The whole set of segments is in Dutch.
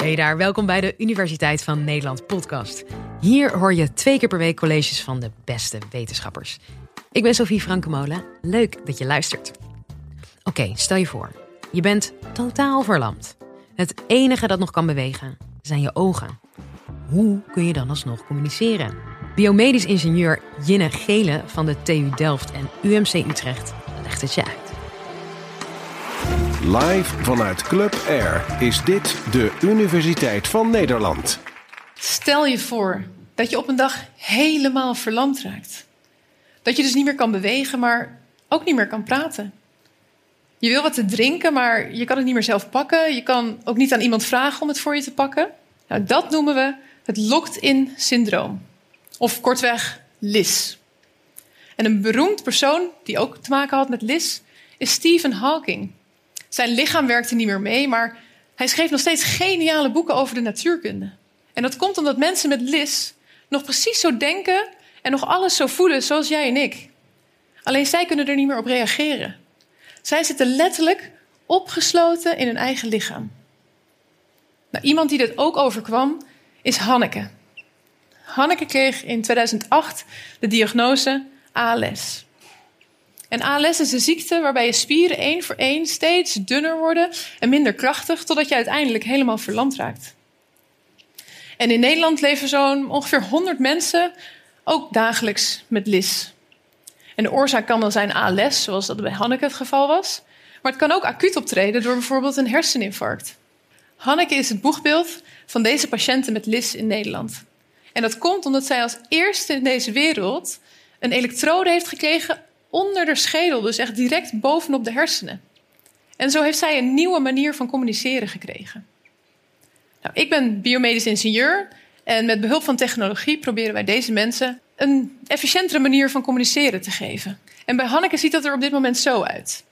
Hey daar, welkom bij de Universiteit van Nederland podcast. Hier hoor je twee keer per week colleges van de beste wetenschappers. Ik ben Sophie Frankemolen. Leuk dat je luistert. Oké, stel je voor, je bent totaal verlamd. Het enige dat nog kan bewegen zijn je ogen. Hoe kun je dan alsnog communiceren? Biomedisch ingenieur Jinne Gele van de TU Delft en UMC Utrecht legt het je uit. Live vanuit Club Air is dit de Universiteit van Nederland. Stel je voor dat je op een dag helemaal verlamd raakt. Dat je dus niet meer kan bewegen, maar ook niet meer kan praten. Je wil wat te drinken, maar je kan het niet meer zelf pakken. Je kan ook niet aan iemand vragen om het voor je te pakken. Nou, dat noemen we het locked-in syndroom. Of kortweg LIS. En een beroemd persoon die ook te maken had met LIS is Stephen Hawking. Zijn lichaam werkte niet meer mee, maar hij schreef nog steeds geniale boeken over de natuurkunde. En dat komt omdat mensen met LIS nog precies zo denken en nog alles zo voelen zoals jij en ik. Alleen zij kunnen er niet meer op reageren. Zij zitten letterlijk opgesloten in hun eigen lichaam. Nou, iemand die dit ook overkwam is Hanneke. Hanneke kreeg in 2008 de diagnose ALS. En ALS is een ziekte waarbij je spieren één voor één steeds dunner worden en minder krachtig, totdat je uiteindelijk helemaal verlamd raakt. En in Nederland leven zo'n ongeveer 100 mensen ook dagelijks met LIS. En de oorzaak kan dan zijn ALS, zoals dat bij Hanneke het geval was. Maar het kan ook acuut optreden door bijvoorbeeld een herseninfarct. Hanneke is het boegbeeld van deze patiënten met LIS in Nederland. En dat komt omdat zij als eerste in deze wereld een elektrode heeft gekregen onder de schedel, dus echt direct bovenop de hersenen. En zo heeft zij een nieuwe manier van communiceren gekregen. Nou, ik ben biomedisch ingenieur en met behulp van technologie proberen wij deze mensen een efficiëntere manier van communiceren te geven. En bij Hanneke ziet dat er op dit moment zo uit.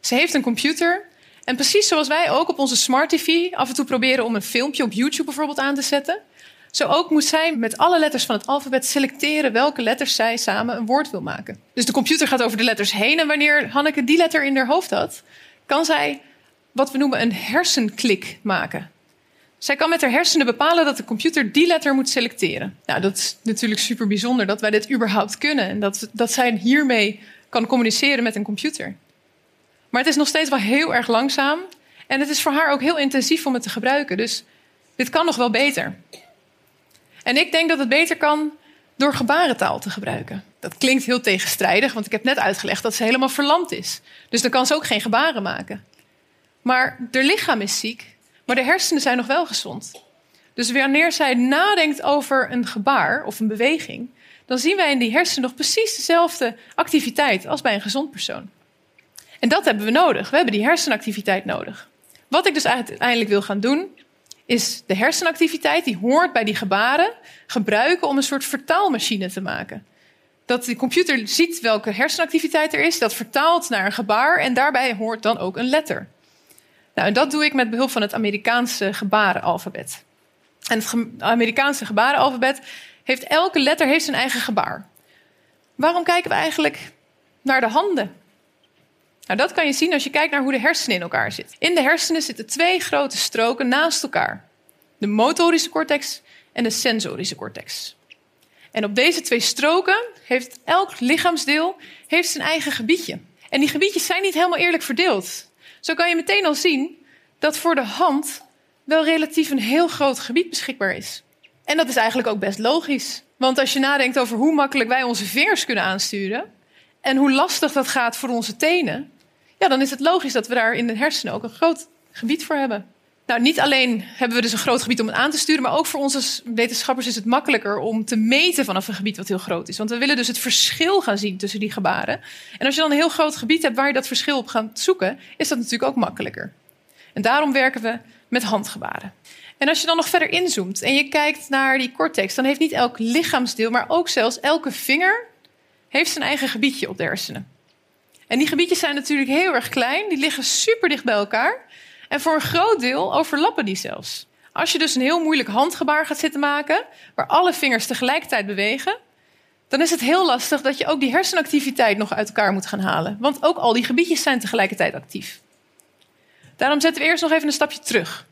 Ze heeft een computer en precies zoals wij ook op onze smart TV af en toe proberen om een filmpje op YouTube bijvoorbeeld aan te zetten, zo ook moet zij met alle letters van het alfabet selecteren welke letters zij samen een woord wil maken. Dus de computer gaat over de letters heen en wanneer Hanneke die letter in haar hoofd had, kan zij wat we noemen een hersenklik maken. Zij kan met haar hersenen bepalen dat de computer die letter moet selecteren. Nou, dat is natuurlijk super bijzonder dat wij dit überhaupt kunnen en dat, dat zij hiermee kan communiceren met een computer. Maar het is nog steeds wel heel erg langzaam en het is voor haar ook heel intensief om het te gebruiken. Dus dit kan nog wel beter. En ik denk dat het beter kan door gebarentaal te gebruiken. Dat klinkt heel tegenstrijdig, want ik heb net uitgelegd dat ze helemaal verlamd is. Dus dan kan ze ook geen gebaren maken. Maar haar lichaam is ziek, maar de hersenen zijn nog wel gezond. Dus wanneer zij nadenkt over een gebaar of een beweging, dan zien wij in die hersenen nog precies dezelfde activiteit als bij een gezond persoon. En dat hebben we nodig. We hebben die hersenactiviteit nodig. Wat ik dus uiteindelijk wil gaan doen, is de hersenactiviteit, die hoort bij die gebaren, gebruiken om een soort vertaalmachine te maken. Dat de computer ziet welke hersenactiviteit er is, dat vertaalt naar een gebaar en daarbij hoort dan ook een letter. Nou, en dat doe ik met behulp van het Amerikaanse gebarenalfabet. En het Amerikaanse gebarenalfabet heeft elke letter heeft zijn eigen gebaar. Waarom kijken we eigenlijk naar de handen? Nou, dat kan je zien als je kijkt naar hoe de hersenen in elkaar zitten. In de hersenen zitten twee grote stroken naast elkaar: de motorische cortex en de sensorische cortex. En op deze twee stroken heeft elk lichaamsdeel heeft zijn eigen gebiedje. En die gebiedjes zijn niet helemaal eerlijk verdeeld. Zo kan je meteen al zien dat voor de hand wel relatief een heel groot gebied beschikbaar is. En dat is eigenlijk ook best logisch. Want als je nadenkt over hoe makkelijk wij onze vingers kunnen aansturen en hoe lastig dat gaat voor onze tenen, ja, dan is het logisch dat we daar in de hersenen ook een groot gebied voor hebben. Nou, niet alleen hebben we dus een groot gebied om het aan te sturen, maar ook voor onze wetenschappers is het makkelijker om te meten vanaf een gebied wat heel groot is. Want we willen dus het verschil gaan zien tussen die gebaren. En als je dan een heel groot gebied hebt waar je dat verschil op gaat zoeken, is dat natuurlijk ook makkelijker. En daarom werken we met handgebaren. En als je dan nog verder inzoomt en je kijkt naar die cortex, dan heeft niet elk lichaamsdeel, maar ook zelfs elke vinger heeft zijn eigen gebiedje op de hersenen. En die gebiedjes zijn natuurlijk heel erg klein, die liggen super dicht bij elkaar. En voor een groot deel overlappen die zelfs. Als je dus een heel moeilijk handgebaar gaat zitten maken, waar alle vingers tegelijkertijd bewegen, dan is het heel lastig dat je ook die hersenactiviteit nog uit elkaar moet gaan halen. Want ook al die gebiedjes zijn tegelijkertijd actief. Daarom zetten we eerst nog even een stapje terug.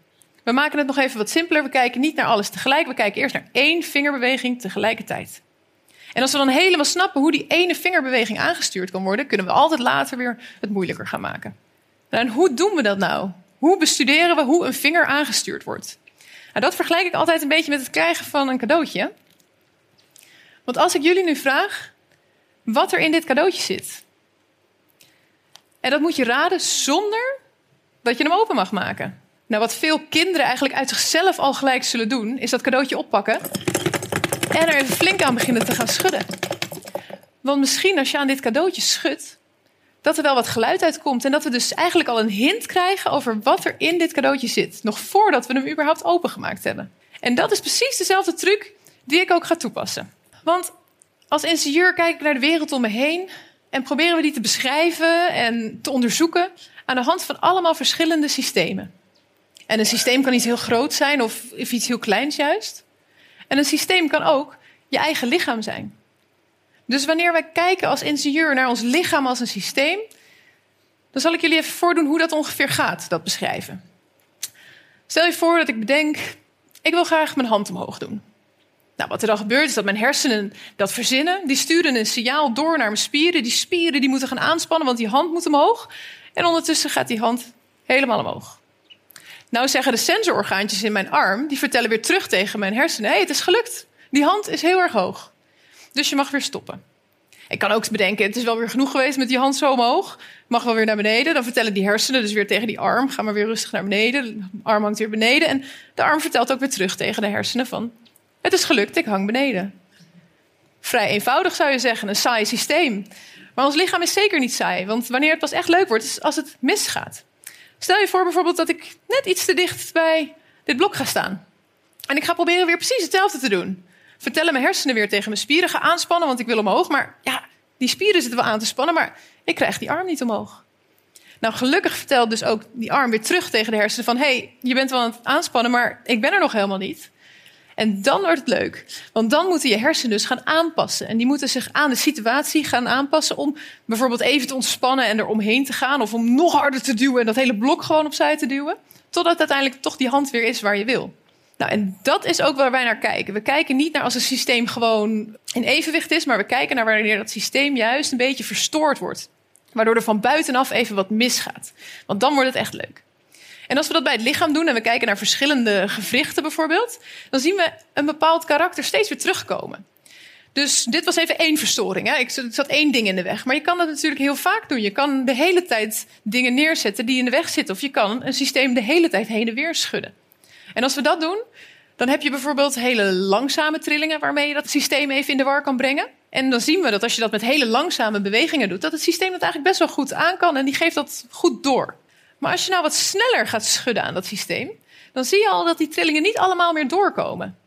We maken het nog even wat simpeler. We kijken niet naar alles tegelijk. We kijken eerst naar één vingerbeweging tegelijkertijd. En als we dan helemaal snappen hoe die ene vingerbeweging aangestuurd kan worden, kunnen we altijd later weer het moeilijker gaan maken. Nou, en hoe doen we dat nou? Hoe bestuderen we hoe een vinger aangestuurd wordt? Nou, dat vergelijk ik altijd een beetje met het krijgen van een cadeautje. Want als ik jullie nu vraag wat er in dit cadeautje zit. En dat moet je raden zonder dat je hem open mag maken. Nou, wat veel kinderen eigenlijk uit zichzelf al gelijk zullen doen, is dat cadeautje oppakken en er even flink aan beginnen te gaan schudden. Want misschien als je aan dit cadeautje schudt, dat er wel wat geluid uitkomt. En dat we dus eigenlijk al een hint krijgen over wat er in dit cadeautje zit. Nog voordat we hem überhaupt opengemaakt hebben. En dat is precies dezelfde truc die ik ook ga toepassen. Want als ingenieur kijk ik naar de wereld om me heen en proberen we die te beschrijven en te onderzoeken aan de hand van allemaal verschillende systemen. En een systeem kan iets heel groot zijn of, iets heel kleins juist. En een systeem kan ook je eigen lichaam zijn. Dus wanneer wij kijken als ingenieur naar ons lichaam als een systeem, dan zal ik jullie even voordoen hoe dat ongeveer gaat, dat beschrijven. Stel je voor dat ik bedenk, ik wil graag mijn hand omhoog doen. Nou, wat er dan gebeurt is dat mijn hersenen dat verzinnen. Die sturen een signaal door naar mijn spieren. Die spieren die moeten gaan aanspannen, want die hand moet omhoog. En ondertussen gaat die hand helemaal omhoog. Nou zeggen de sensororgaantjes in mijn arm, die vertellen weer terug tegen mijn hersenen: hé, hey, het is gelukt. Die hand is heel erg hoog. Dus je mag weer stoppen. Ik kan ook bedenken, het is wel weer genoeg geweest met die hand zo omhoog. Mag wel weer naar beneden. Dan vertellen die hersenen dus weer tegen die arm. Ga maar weer rustig naar beneden. De arm hangt weer beneden. En de arm vertelt ook weer terug tegen de hersenen van... Het is gelukt, ik hang beneden. Vrij eenvoudig zou je zeggen, een saai systeem. Maar ons lichaam is zeker niet saai. Want wanneer het pas echt leuk wordt, is als het misgaat. Stel je voor bijvoorbeeld dat ik net iets te dicht bij dit blok ga staan. En ik ga proberen weer precies hetzelfde te doen. Vertellen mijn hersenen weer tegen mijn spieren, ga aanspannen, want ik wil omhoog. Maar ja, die spieren zitten wel aan te spannen, maar ik krijg die arm niet omhoog. Nou, gelukkig vertelt dus ook die arm weer terug tegen de hersenen van... hé, hey, je bent wel aan het aanspannen, maar ik ben er nog helemaal niet. En dan wordt het leuk. Want dan moeten je hersenen dus gaan aanpassen. En die moeten zich aan de situatie gaan aanpassen om bijvoorbeeld even te ontspannen en er omheen te gaan. Of om nog harder te duwen en dat hele blok gewoon opzij te duwen. Totdat uiteindelijk toch die hand weer is waar je wil. Nou, en dat is ook waar wij naar kijken. We kijken niet naar als een systeem gewoon in evenwicht is, maar we kijken naar wanneer dat systeem juist een beetje verstoord wordt. Waardoor er van buitenaf even wat misgaat. Want dan wordt het echt leuk. En als we dat bij het lichaam doen en we kijken naar verschillende gewrichten bijvoorbeeld, dan zien we een bepaald karakter steeds weer terugkomen. Dus dit was even één verstoring. Hè? Ik zat één ding in de weg. Maar je kan dat natuurlijk heel vaak doen. Je kan de hele tijd dingen neerzetten die in de weg zitten. Of je kan een systeem de hele tijd heen en weer schudden. En als we dat doen, dan heb je bijvoorbeeld hele langzame trillingen waarmee je dat systeem even in de war kan brengen. En dan zien we dat als je dat met hele langzame bewegingen doet, dat het systeem dat eigenlijk best wel goed aan kan en die geeft dat goed door. Maar als je nou wat sneller gaat schudden aan dat systeem, dan zie je al dat die trillingen niet allemaal meer doorkomen.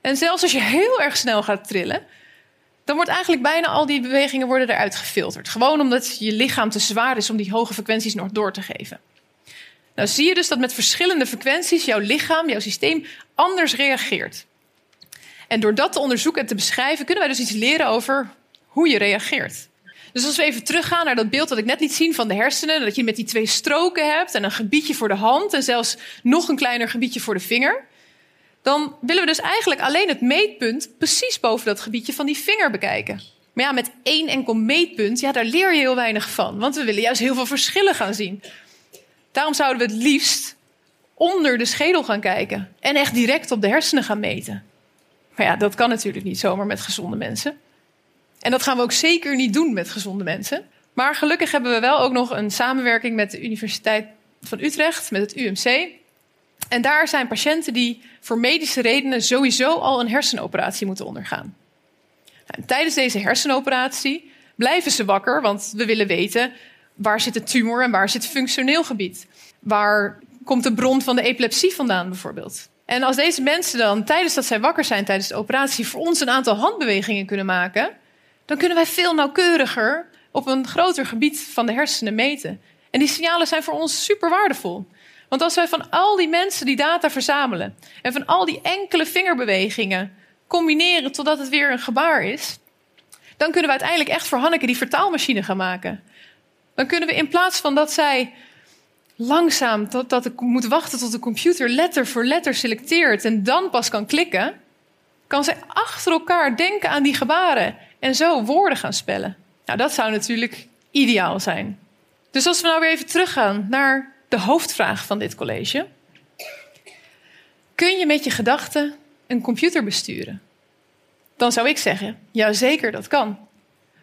En zelfs als je heel erg snel gaat trillen, dan wordt eigenlijk bijna al die bewegingen worden eruit gefilterd. Gewoon omdat je lichaam te zwaar is om die hoge frequenties nog door te geven. Nou zie je dus dat met verschillende frequenties jouw lichaam, jouw systeem anders reageert. En door dat te onderzoeken en te beschrijven, kunnen wij dus iets leren over hoe je reageert. Dus als we even teruggaan naar dat beeld dat ik net liet zien van de hersenen, dat je met die twee stroken hebt en een gebiedje voor de hand en zelfs nog een kleiner gebiedje voor de vinger, dan willen we dus eigenlijk alleen het meetpunt precies boven dat gebiedje van die vinger bekijken. Maar ja, met één enkel meetpunt, ja, daar leer je heel weinig van, want we willen juist heel veel verschillen gaan zien. Daarom zouden we het liefst onder de schedel gaan kijken en echt direct op de hersenen gaan meten. Maar ja, dat kan natuurlijk niet zomaar met gezonde mensen. En dat gaan we ook zeker niet doen met gezonde mensen. Maar gelukkig hebben we wel ook nog een samenwerking met de Universiteit van Utrecht, met het UMC. En daar zijn patiënten die voor medische redenen sowieso al een hersenoperatie moeten ondergaan. En tijdens deze hersenoperatie blijven ze wakker, want we willen weten waar zit de tumor en waar zit het functioneel gebied. Waar komt de bron van de epilepsie vandaan bijvoorbeeld? En als deze mensen dan tijdens dat zij wakker zijn tijdens de operatie voor ons een aantal handbewegingen kunnen maken, dan kunnen wij veel nauwkeuriger op een groter gebied van de hersenen meten. En die signalen zijn voor ons super waardevol. Want als wij van al die mensen die data verzamelen en van al die enkele vingerbewegingen combineren totdat het weer een gebaar is, dan kunnen we uiteindelijk echt voor Hanneke die vertaalmachine gaan maken. Dan kunnen we in plaats van dat zij langzaam totdat ik moet wachten tot de computer letter voor letter selecteert en dan pas kan klikken, kan zij achter elkaar denken aan die gebaren en zo woorden gaan spellen. Nou, dat zou natuurlijk ideaal zijn. Dus als we nou weer even teruggaan naar de hoofdvraag van dit college. Kun je met je gedachten een computer besturen? Dan zou ik zeggen, ja zeker, dat kan.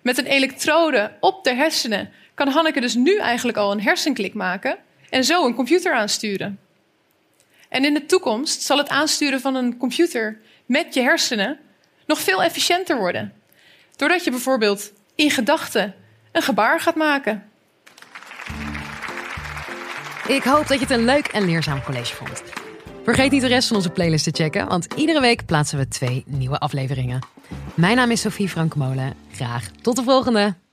Met een elektrode op de hersenen kan Hanneke dus nu eigenlijk al een hersenklik maken en zo een computer aansturen. En in de toekomst zal het aansturen van een computer met je hersenen nog veel efficiënter worden. Doordat je bijvoorbeeld in gedachten een gebaar gaat maken. Ik hoop dat je het een leuk en leerzaam college vond. Vergeet niet de rest van onze playlist te checken, want iedere week plaatsen we twee nieuwe afleveringen. Mijn naam is Sophie Frankmolen. Graag tot de volgende!